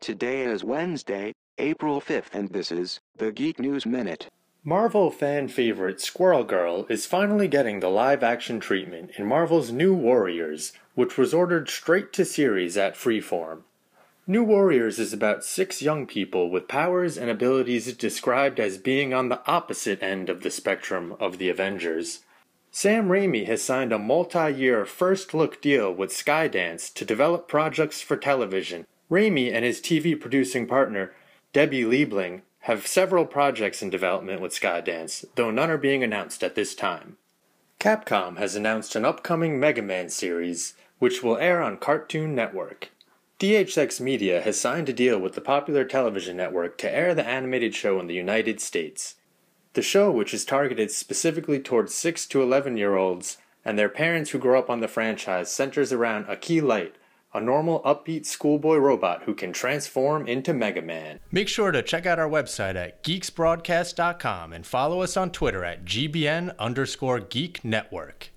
Today is Wednesday, April 5th, and this is the Geek News Minute. Marvel fan favorite Squirrel Girl is finally getting the live action treatment in Marvel's New Warriors, which was ordered straight to series at Freeform. New Warriors is about six young people with powers and abilities described as being on the opposite end of the spectrum of the Avengers. Sam Raimi has signed a multi year first look deal with Skydance to develop projects for television. Raimi and his TV producing partner, Debbie Liebling, have several projects in development with Skydance, though none are being announced at this time. Capcom has announced an upcoming Mega Man series, which will air on Cartoon Network. DHX Media has signed a deal with the popular television network to air the animated show in the United States. The show, which is targeted specifically towards 6 to 11 year olds and their parents who grow up on the franchise, centers around Aki Light, a normal, upbeat schoolboy robot who can transform into Mega Man. Make sure to check out our website at geeksbroadcast.com and follow us on Twitter at GBN underscore Geek Network.